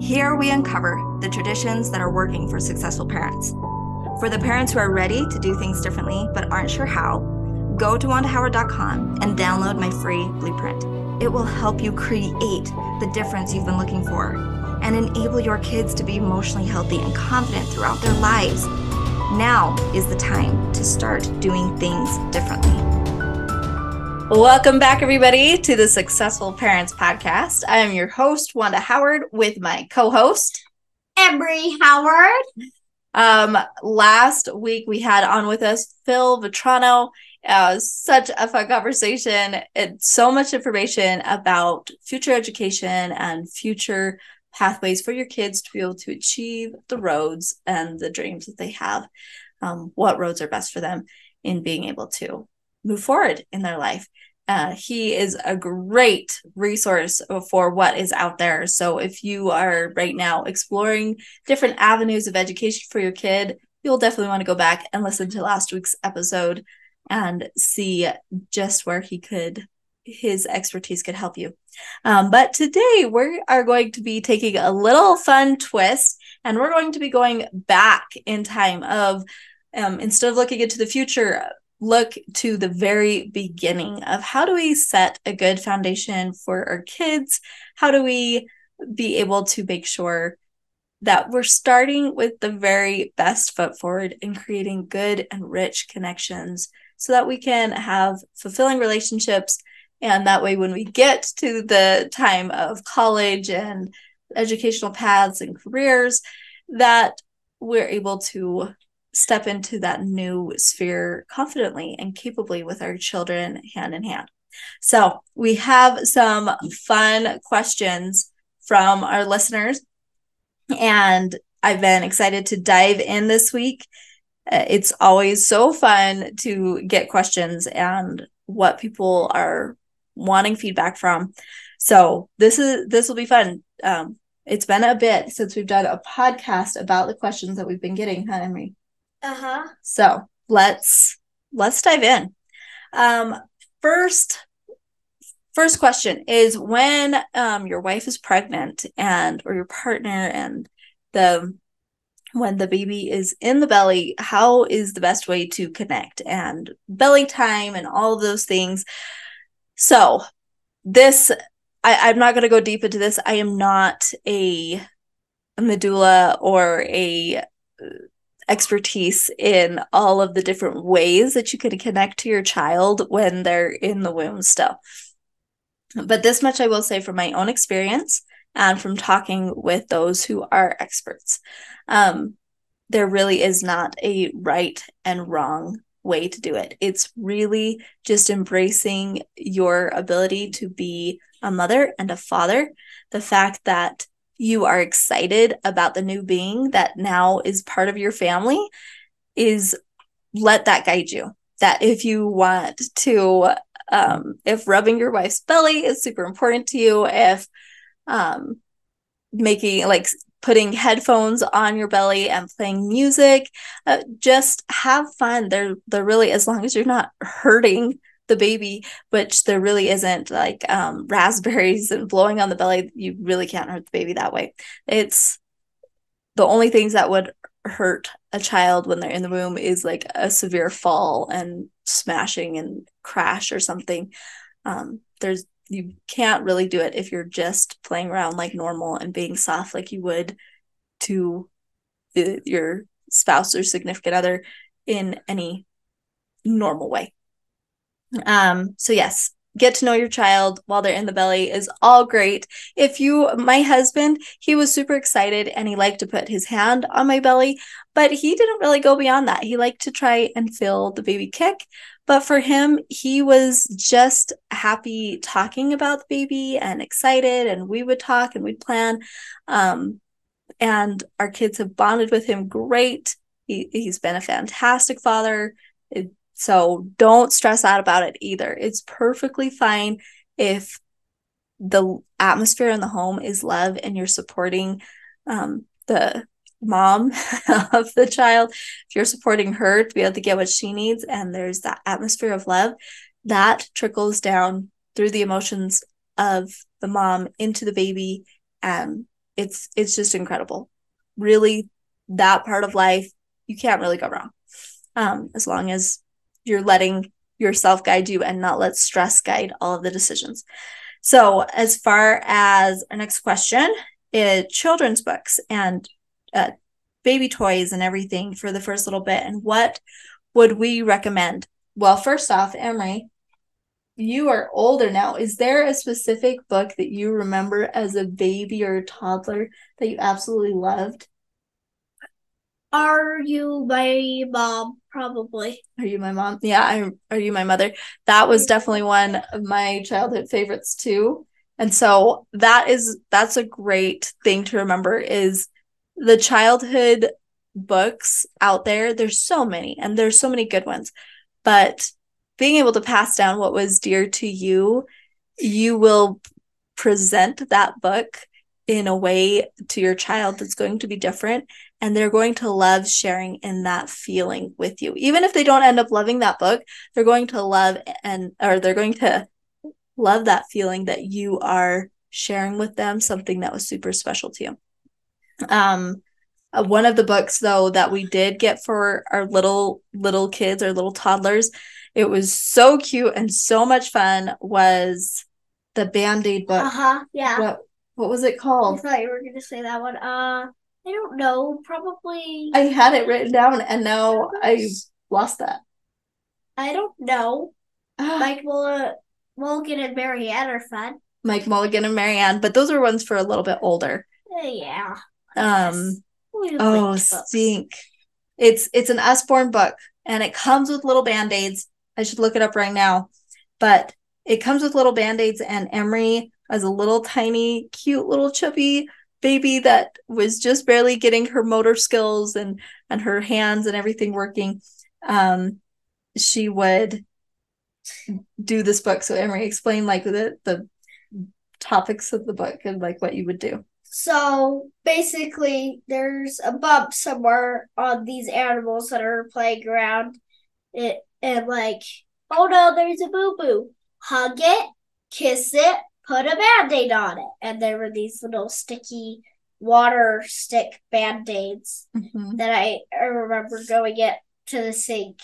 Here we uncover the traditions that are working for successful parents. For the parents who are ready to do things differently but aren't sure how, go to wandahoward.com and download my free blueprint. It will help you create the difference you've been looking for and enable your kids to be emotionally healthy and confident throughout their lives. Now is the time to start doing things differently. Welcome back, everybody, to the Successful Parents Podcast. I am your host, Wanda Howard, with my co host, Emery Howard. Um, last week we had on with us Phil Vetrano. Uh, such a fun conversation. It's so much information about future education and future pathways for your kids to be able to achieve the roads and the dreams that they have. Um, what roads are best for them in being able to move forward in their life. Uh, he is a great resource for what is out there. So if you are right now exploring different avenues of education for your kid, you'll definitely want to go back and listen to last week's episode and see just where he could his expertise could help you. Um, but today we are going to be taking a little fun twist and we're going to be going back in time of um, instead of looking into the future look to the very beginning of how do we set a good foundation for our kids? How do we be able to make sure that we're starting with the very best foot forward in creating good and rich connections so that we can have fulfilling relationships and that way when we get to the time of college and educational paths and careers that we're able to step into that new sphere confidently and capably with our children hand in hand. So, we have some fun questions from our listeners, and I've been excited to dive in this week. Uh, it's always so fun to get questions and what people are wanting feedback from. So, this is this will be fun. Um, it's been a bit since we've done a podcast about the questions that we've been getting, huh, Emery? Uh-huh. So let's let's dive in. Um, first first question is when um, your wife is pregnant and or your partner and the when the baby is in the belly how is the best way to connect and belly time and all those things so this I, i'm not going to go deep into this i am not a medulla or a expertise in all of the different ways that you can connect to your child when they're in the womb still. But this much I will say from my own experience and from talking with those who are experts. Um, there really is not a right and wrong way to do it. It's really just embracing your ability to be a mother and a father. The fact that you are excited about the new being that now is part of your family is let that guide you. That if you want to um if rubbing your wife's belly is super important to you if um making like putting headphones on your belly and playing music uh, just have fun. They're they're really as long as you're not hurting the baby, which there really isn't like um, raspberries and blowing on the belly. You really can't hurt the baby that way. It's the only things that would hurt a child when they're in the womb is like a severe fall and smashing and crash or something. Um, there's you can't really do it if you're just playing around like normal and being soft like you would to your spouse or significant other in any normal way. Um, so yes, get to know your child while they're in the belly is all great. If you, my husband, he was super excited and he liked to put his hand on my belly, but he didn't really go beyond that. He liked to try and feel the baby kick. But for him, he was just happy talking about the baby and excited, and we would talk and we'd plan. Um, and our kids have bonded with him great. He, he's been a fantastic father. So don't stress out about it either. It's perfectly fine if the atmosphere in the home is love and you're supporting um, the mom of the child. If you're supporting her to be able to get what she needs and there's that atmosphere of love, that trickles down through the emotions of the mom into the baby and it's it's just incredible really that part of life you can't really go wrong um as long as you're letting yourself guide you and not let stress guide all of the decisions so as far as our next question is children's books and uh, baby toys and everything for the first little bit and what would we recommend well first off emery you are older now. Is there a specific book that you remember as a baby or a toddler that you absolutely loved? Are you my mom? Probably. Are you my mom? Yeah, I'm are you my mother? That was definitely one of my childhood favorites too. And so that is that's a great thing to remember is the childhood books out there. There's so many and there's so many good ones. But being able to pass down what was dear to you, you will present that book in a way to your child that's going to be different and they're going to love sharing in that feeling with you. Even if they don't end up loving that book they're going to love and or they're going to love that feeling that you are sharing with them something that was super special to you. Um uh, one of the books though that we did get for our little little kids or little toddlers it was so cute and so much fun was the band-aid book. Uh-huh yeah. What what was it called? I thought you were gonna say that one. Uh i don't know. Probably i had it written down and now i lost that. I don't know. Mike Mull- mulligan and Mary Anne are fun. Mike mulligan and Mary Anne but those are ones for a little bit older. Uh, yeah. Um oh stink it's it's an Usborne book and it comes with little band-aids. I should look it up right now. But it comes with little band-aids and Emery as a little tiny, cute little chubby baby that was just barely getting her motor skills and and her hands and everything working. Um, she would do this book. So Emery, explain like the the topics of the book and like what you would do. So basically, there's a bump somewhere on these animals that are playing around. It and like, oh no, there's a boo boo. Hug it, kiss it, put a band aid on it. And there were these little sticky water stick band aids mm-hmm. that I, I remember going it to the sink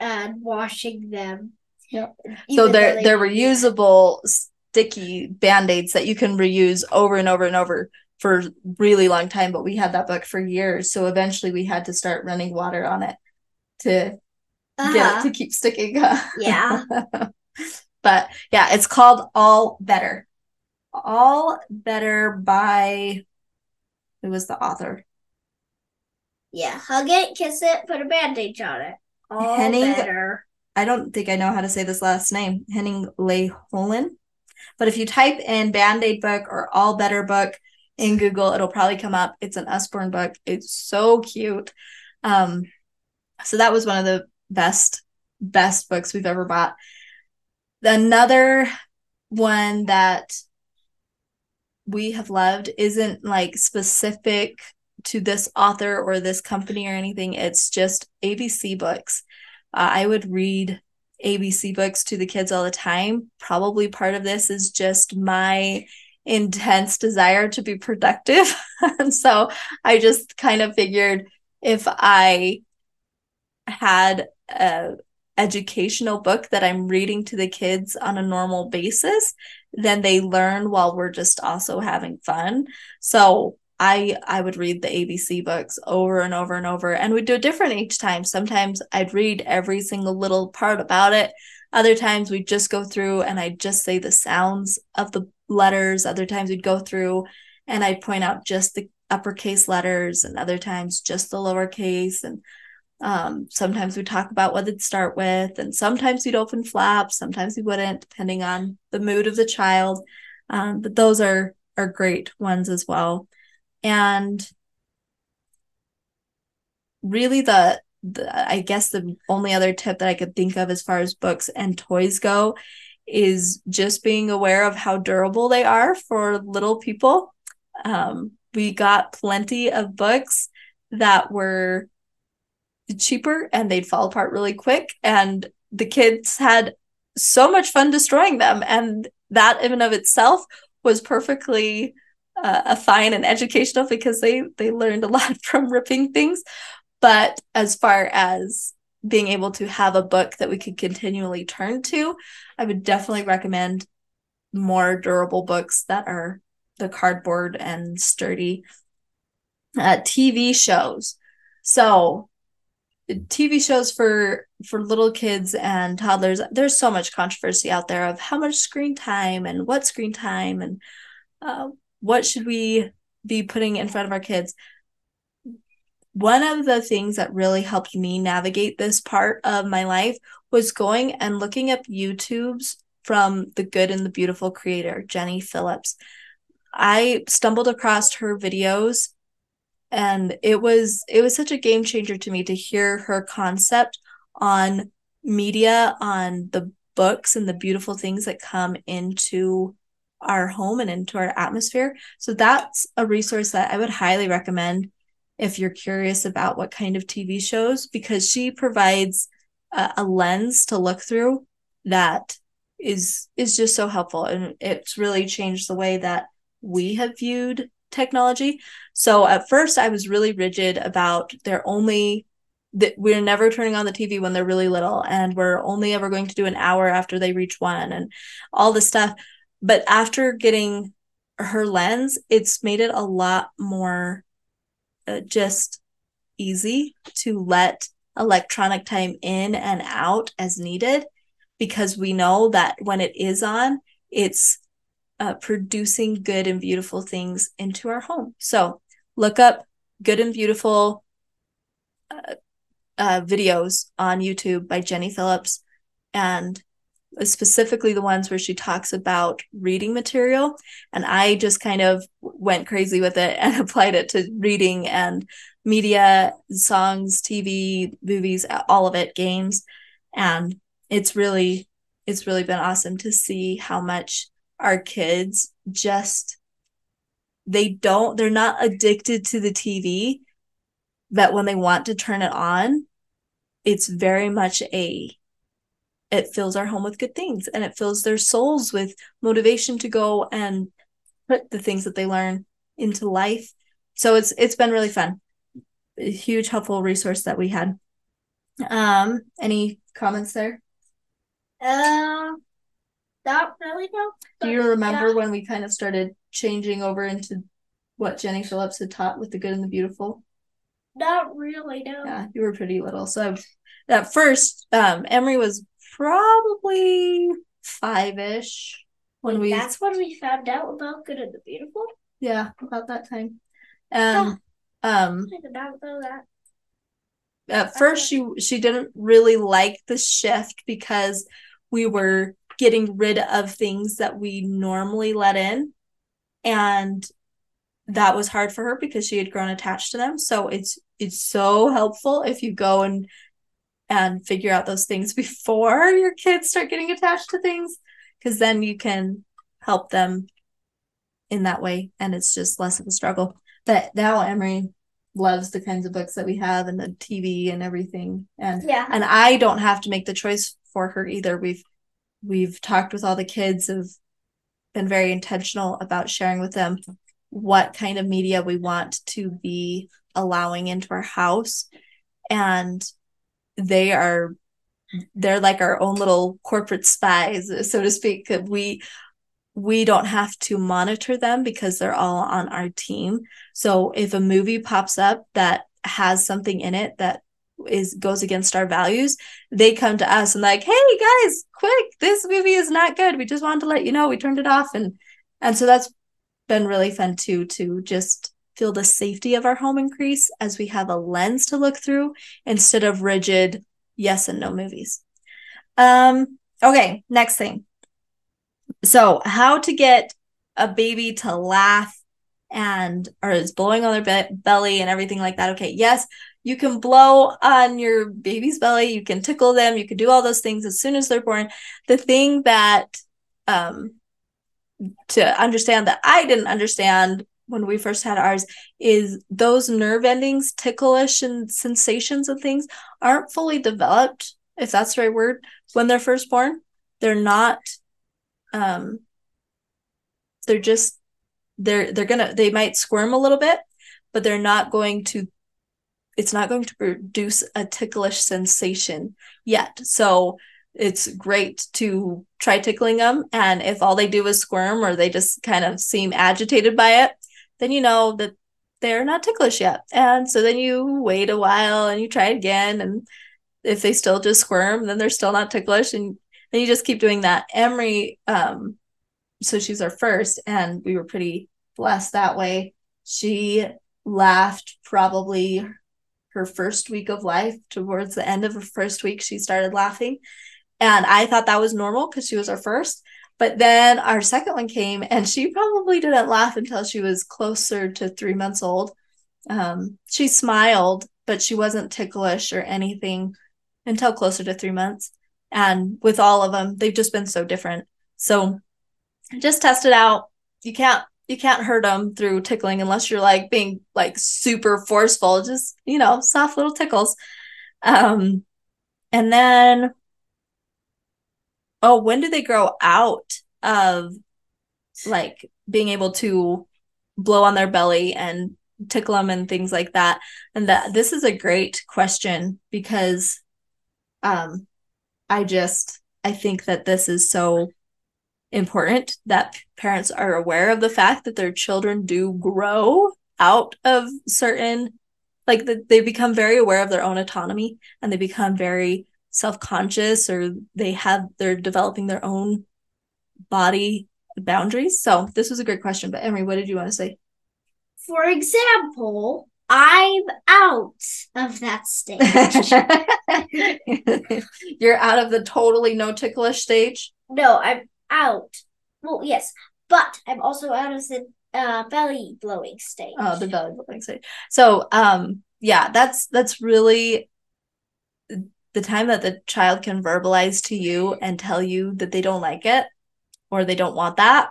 and washing them. Yeah. So they're they're reusable sticky band-aids that you can reuse over and over and over for really long time but we had that book for years so eventually we had to start running water on it to uh-huh. get it uh-huh. to keep sticking. yeah. but yeah, it's called All Better. All Better by who was the author? Yeah, hug it, kiss it, put a bandage on it. All Henning, better. I don't think I know how to say this last name. Henning Leyholin. But if you type in Band-Aid book or All Better book in Google, it'll probably come up. It's an Usborne book. It's so cute. Um, so that was one of the best best books we've ever bought. Another one that we have loved isn't like specific to this author or this company or anything. It's just ABC books. Uh, I would read ABC books to the kids all the time. Probably part of this is just my intense desire to be productive. and so I just kind of figured if I had a educational book that I'm reading to the kids on a normal basis, then they learn while we're just also having fun. So I I would read the ABC books over and over and over and we'd do it different each time. Sometimes I'd read every single little part about it. Other times we'd just go through and I'd just say the sounds of the letters. Other times we'd go through and I'd point out just the uppercase letters and other times just the lowercase and um, sometimes we talk about what it'd start with, and sometimes we'd open flaps, sometimes we wouldn't, depending on the mood of the child. Um, but those are are great ones as well. And really the, the I guess the only other tip that I could think of as far as books and toys go is just being aware of how durable they are for little people. Um, we got plenty of books that were cheaper and they'd fall apart really quick. And the kids had so much fun destroying them. And that, in and of itself, was perfectly uh, a fine and educational because they they learned a lot from ripping things. But as far as being able to have a book that we could continually turn to, I would definitely recommend more durable books that are the cardboard and sturdy. Uh, TV shows. So TV shows for for little kids and toddlers, there's so much controversy out there of how much screen time and what screen time and uh, what should we be putting in front of our kids. One of the things that really helped me navigate this part of my life was going and looking up YouTube's from the good and the beautiful creator, Jenny Phillips. I stumbled across her videos and it was it was such a game changer to me to hear her concept on media on the books and the beautiful things that come into our home and into our atmosphere. So that's a resource that i would highly recommend if you're curious about what kind of tv shows because she provides a, a lens to look through that is is just so helpful. And it's really changed the way that we have viewed technology. So at first I was really rigid about they're only that we're never turning on the TV when they're really little and we're only ever going to do an hour after they reach one and all this stuff. But after getting her lens, it's made it a lot more uh, just easy to let electronic time in and out as needed because we know that when it is on, it's uh, producing good and beautiful things into our home. So look up good and beautiful uh, uh, videos on YouTube by Jenny Phillips and specifically the ones where she talks about reading material. And I just kind of went crazy with it and applied it to reading and media, songs, TV, movies, all of it, games. And it's really, it's really been awesome to see how much our kids just they don't they're not addicted to the TV that when they want to turn it on it's very much a it fills our home with good things and it fills their souls with motivation to go and put the things that they learn into life. So it's it's been really fun. A huge helpful resource that we had. Um any comments there? Um not really no. Do you remember yeah. when we kind of started changing over into what Jenny Phillips had taught with the good and the beautiful? Not really, no. Yeah, you were pretty little. So at first, um, Emery was probably five ish when we That's when we found out about good and the beautiful? Yeah, about that time. And um I did not know that. At first she she didn't really like the shift because we were getting rid of things that we normally let in. And that was hard for her because she had grown attached to them. So it's it's so helpful if you go and and figure out those things before your kids start getting attached to things because then you can help them in that way. And it's just less of a struggle. But now emery loves the kinds of books that we have and the tv and everything. And yeah. and i don't have to make the choice for her either. We've we've talked with all the kids have been very intentional about sharing with them what kind of media we want to be allowing into our house. And they are they're like our own little corporate spies so to speak we we don't have to monitor them because they're all on our team. So if a movie pops up that has something in it that is goes against our values they come to us and like hey guys quick this movie is not good. We just wanted to let you know we turned it off. And and so that's been really fun too to just feel the safety of our home increase as we have a lens to look through instead of rigid yes and no movies. Um okay next thing. So how to get a baby to laugh and or is blowing on their be- belly and everything like that. Okay yes you can blow on your baby's belly you can tickle them you can do all those things as soon as they're born. The thing that um to understand that i didn't understand when we first had ours is those nerve endings ticklish and sensations of things aren't fully developed if that's the right word when they're first born. They're not um they're just they're they're gonna they might squirm a little bit but they're not going to it's not going to produce a ticklish sensation yet. So it's great to try tickling them and if all they do is squirm or they just kind of seem agitated by it then you know that they're not ticklish yet. And so then you wait a while and you try again and if they still just squirm then they're still not ticklish and then you just keep doing that. Emery um so she's our first and we were pretty blessed that way. She laughed probably her first week of life towards the end of her first week she started laughing. And i thought that was normal because she was our first. But then our second one came and she probably didn't laugh until she was closer to three months old. Um, she smiled but she wasn't ticklish or anything until closer to three months. And with all of them they've just been so different. So just test it out. You can't you can't hurt them through tickling unless you're like being like super forceful just you know soft little tickles. Um and then oh when do they grow out of like being able to blow on their belly and tickle them and things like that? And that this is a great question because um i just i think that this is so important that parents are aware of the fact that their children do grow out of certain like that they become very aware of their own autonomy and they become very self-conscious or they have they're developing their own body boundaries. So this was a great question but emery what did you want to say? For example i'm out of that stage. You're out of the totally no ticklish stage? No i'm out. Well, yes, but I'm also out of the uh, belly blowing stage. Oh, the belly blowing stage. So, um, yeah, that's that's really the time that the child can verbalize to you and tell you that they don't like it or they don't want that.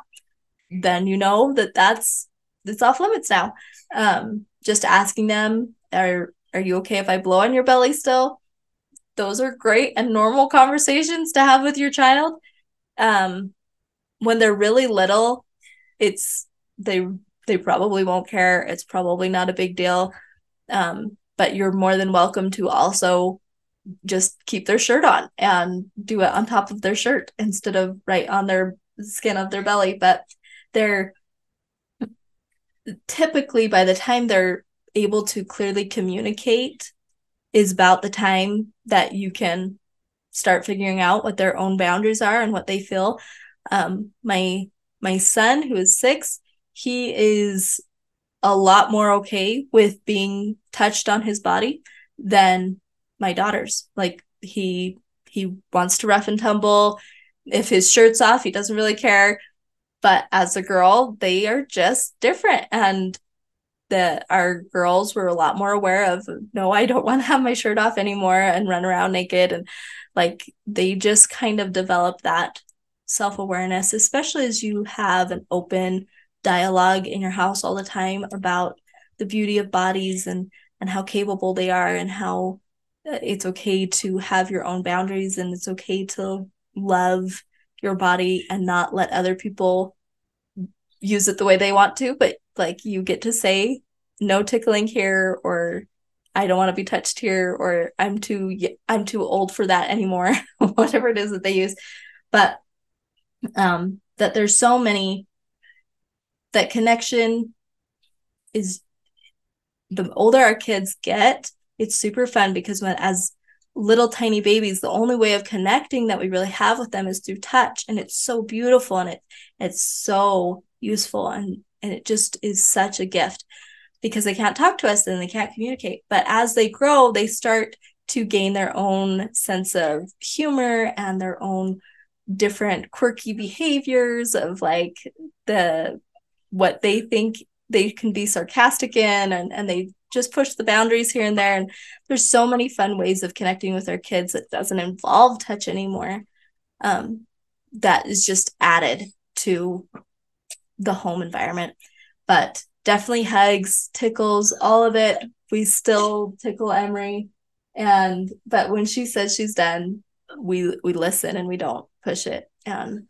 Then you know that that's it's off limits now. Um, just asking them, are are you okay if I blow on your belly still? Those are great and normal conversations to have with your child um when they're really little it's they they probably won't care. It's probably not a big deal. Um but you're more than welcome to also just keep their shirt on and do it on top of their shirt instead of right on their skin of their belly. But they're typically by the time they're able to clearly communicate is about the time that you can start figuring out what their own boundaries are and what they feel. Um, my my son, who is six, he is a lot more okay with being touched on his body than my daughters. Like he he wants to rough and tumble. If his shirt's off, he doesn't really care. But as a girl, they are just different. And that our girls were a lot more aware of no i don't want to have my shirt off anymore and run around naked and like they just kind of develop that self-awareness especially as you have an open dialogue in your house all the time about the beauty of bodies and and how capable they are and how uh, it's okay to have your own boundaries and it's okay to love your body and not let other people use it the way they want to. But like you get to say no tickling here or I don't want to be touched here or I'm too I'm too old for that anymore whatever it is that they use. But um that there's so many that connection is the older our kids get it's super fun because when as little tiny babies the only way of connecting that we really have with them is through touch and it's so beautiful and it it's so useful and and it just is such a gift because they can't talk to us and they can't communicate. But as they grow, they start to gain their own sense of humor and their own different quirky behaviors of like the what they think they can be sarcastic in and, and they just push the boundaries here and there and there's so many fun ways of connecting with our kids that doesn't involve touch anymore um, that is just added to the home environment. But definitely hugs, tickles, all of it. We still tickle Emery. And but when she says she's done, we we listen and we don't push it. And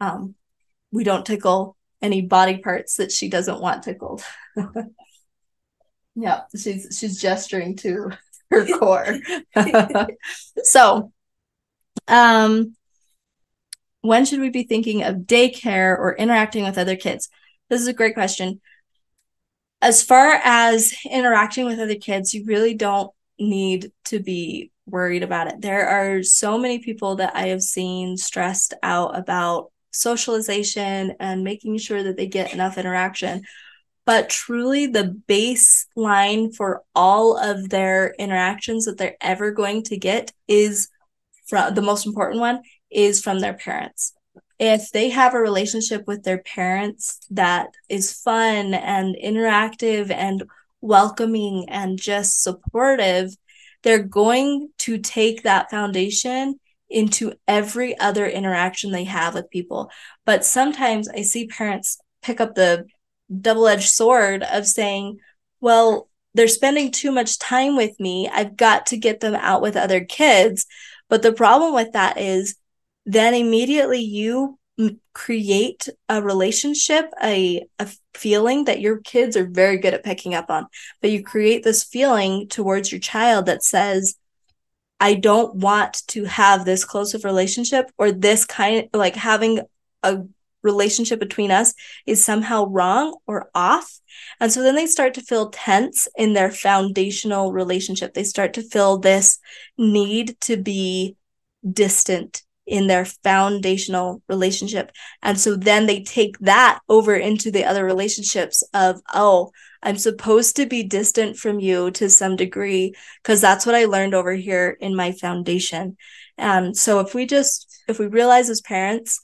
um we don't tickle any body parts that she doesn't want tickled. yeah, she's she's gesturing to her core. so, um when should we be thinking of daycare or interacting with other kids? This is a great question. As far as interacting with other kids, you really don't need to be worried about it. There are so many people that I have seen stressed out about socialization and making sure that they get enough interaction. But truly, the baseline for all of their interactions that they're ever going to get is from the most important one is from their parents. If they have a relationship with their parents that is fun and interactive and welcoming and just supportive, they're going to take that foundation into every other interaction they have with people. But sometimes I see parents pick up the double edged sword of saying, well, they're spending too much time with me. I've got to get them out with other kids. But the problem with that is then immediately you create a relationship, a, a feeling that your kids are very good at picking up on. But you create this feeling towards your child that says, I don't want to have this close of relationship or this kind like having a relationship between us is somehow wrong or off. And so then they start to feel tense in their foundational relationship. They start to feel this need to be distant in their foundational relationship. And so then they take that over into the other relationships of, oh, I'm supposed to be distant from you to some degree because that's what I learned over here in my foundation. And so if we just if we realize as parents,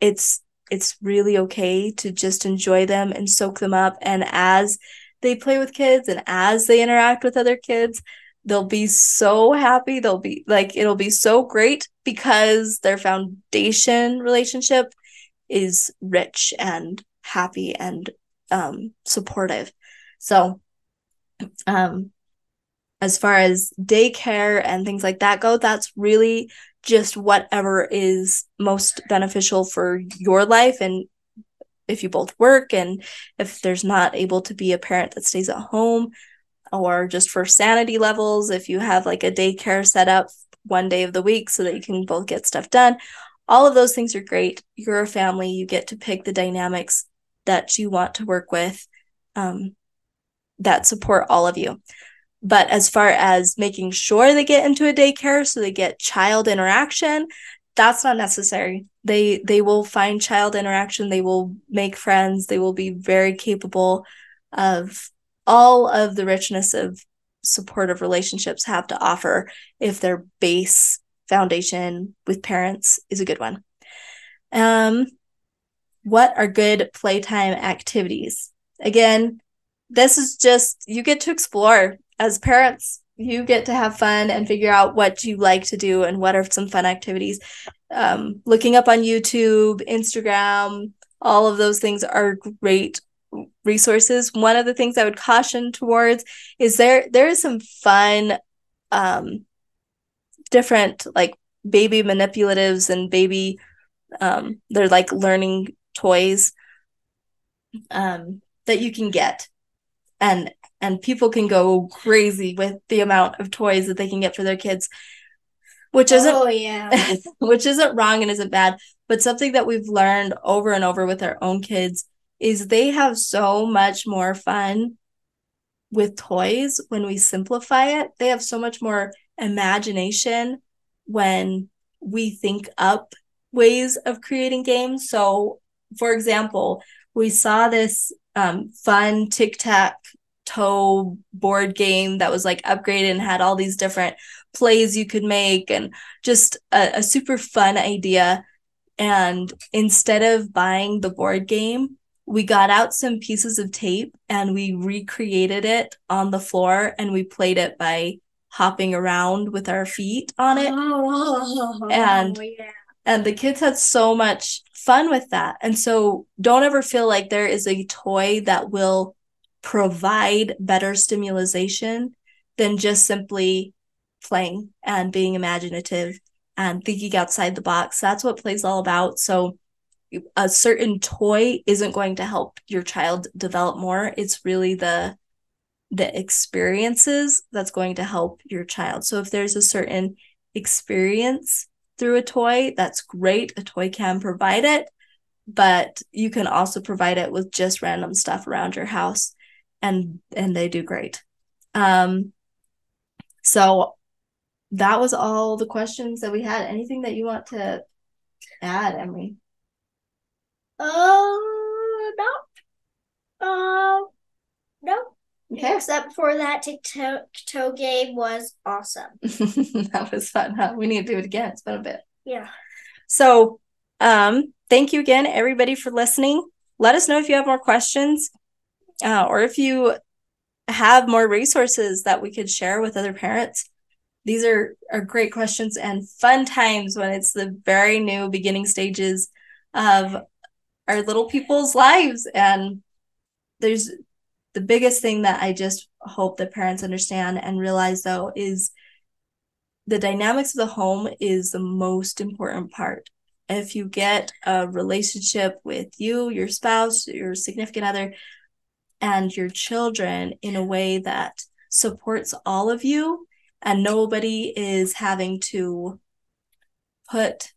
it's it's really okay to just enjoy them and soak them up and as they play with kids and as they interact with other kids, they'll be so happy. They'll be like, it'll be so great because their foundation relationship is rich and happy and um, supportive. So, um, as far as daycare and things like that go, that's really just whatever is most beneficial for your life and if you both work and if there's not able to be a parent that stays at home or just for sanity levels, if you have like a daycare set up one day of the week so that you can both get stuff done. All of those things are great. You're a family, you get to pick the dynamics that you want to work with um, that support all of you. But as far as making sure they get into a daycare so they get child interaction, that's not necessary. They they will find child interaction, they will make friends, they will be very capable of all of the richness of supportive relationships have to offer if their base foundation with parents is a good one. Um, what are good playtime activities? Again, this is just you get to explore as parents. You get to have fun and figure out what you like to do and what are some fun activities. Um, looking up on YouTube, Instagram, all of those things are great resources. One of the things i would caution towards is there there is some fun um different like baby manipulatives and baby um they're like learning toys um that you can get. And and people can go crazy with the amount of toys that they can get for their kids which isn't oh, yeah. which isn't wrong and isn't bad. But something that we've learned over and over with our own kids is they have so much more fun with toys when we simplify it. They have so much more imagination when we think up ways of creating games. So, for example, we saw this um, fun tic tac toe board game that was like upgraded and had all these different plays you could make and just a, a super fun idea. And instead of buying the board game, we got out some pieces of tape and we recreated it on the floor and we played it by hopping around with our feet on it. Oh, and yeah. and the kids had so much fun with that. And so don't ever feel like there is a toy that will provide better stimulation than just simply playing and being imaginative and thinking outside the box. That's what play's all about. So a certain toy isn't going to help your child develop more. It's really the the experiences that's going to help your child. So if there's a certain experience through a toy, that's great. A toy can provide it, but you can also provide it with just random stuff around your house and and they do great. Um so that was all the questions that we had. Anything that you want to add, Emily? Uh, no. Uh, no. Okay. Except for that tic-tac-toe game was awesome. that was fun, huh? We need to do it again. It's been a bit. Yeah. So, um, thank you again, everybody, for listening. Let us know if you have more questions, uh, or if you have more resources that we could share with other parents. These are are great questions and fun times when it's the very new beginning stages of our little people's lives and there's the biggest thing that I just hope that parents understand and realize though is the dynamics of the home is the most important part. If you get a relationship with you, your spouse, your significant other, and your children in a way that supports all of you, and nobody is having to put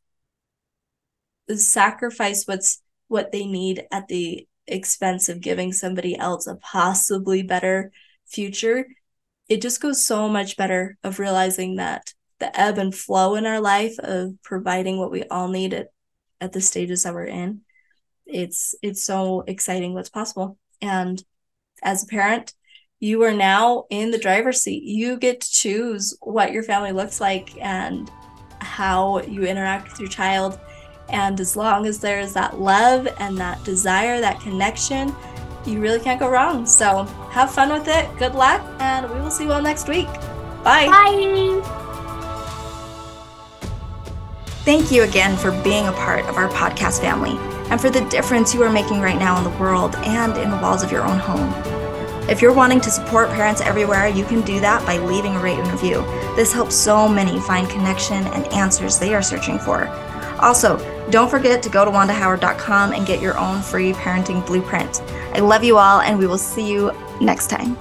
sacrifice what's what they need at the expense of giving somebody else a possibly better future, it just goes so much better of realizing that the ebb and flow in our life of providing what we all need at, at the stages that we're in. It's it's so exciting what's possible. And as a parent, you are now in the driver's seat. You get to choose what your family looks like and how you interact with your child and as long as there is that love and that desire, that connection, you really can't go wrong. So have fun with it. Good luck, and we will see you all next week. Bye. Bye. Thank you again for being a part of our podcast family and for the difference you are making right now in the world and in the walls of your own home. If you're wanting to support parents everywhere, you can do that by leaving a rate and review. This helps so many find connection and answers they are searching for. Also, don't forget to go to wandahoward.com and get your own free parenting blueprint. I love you all, and we will see you next time.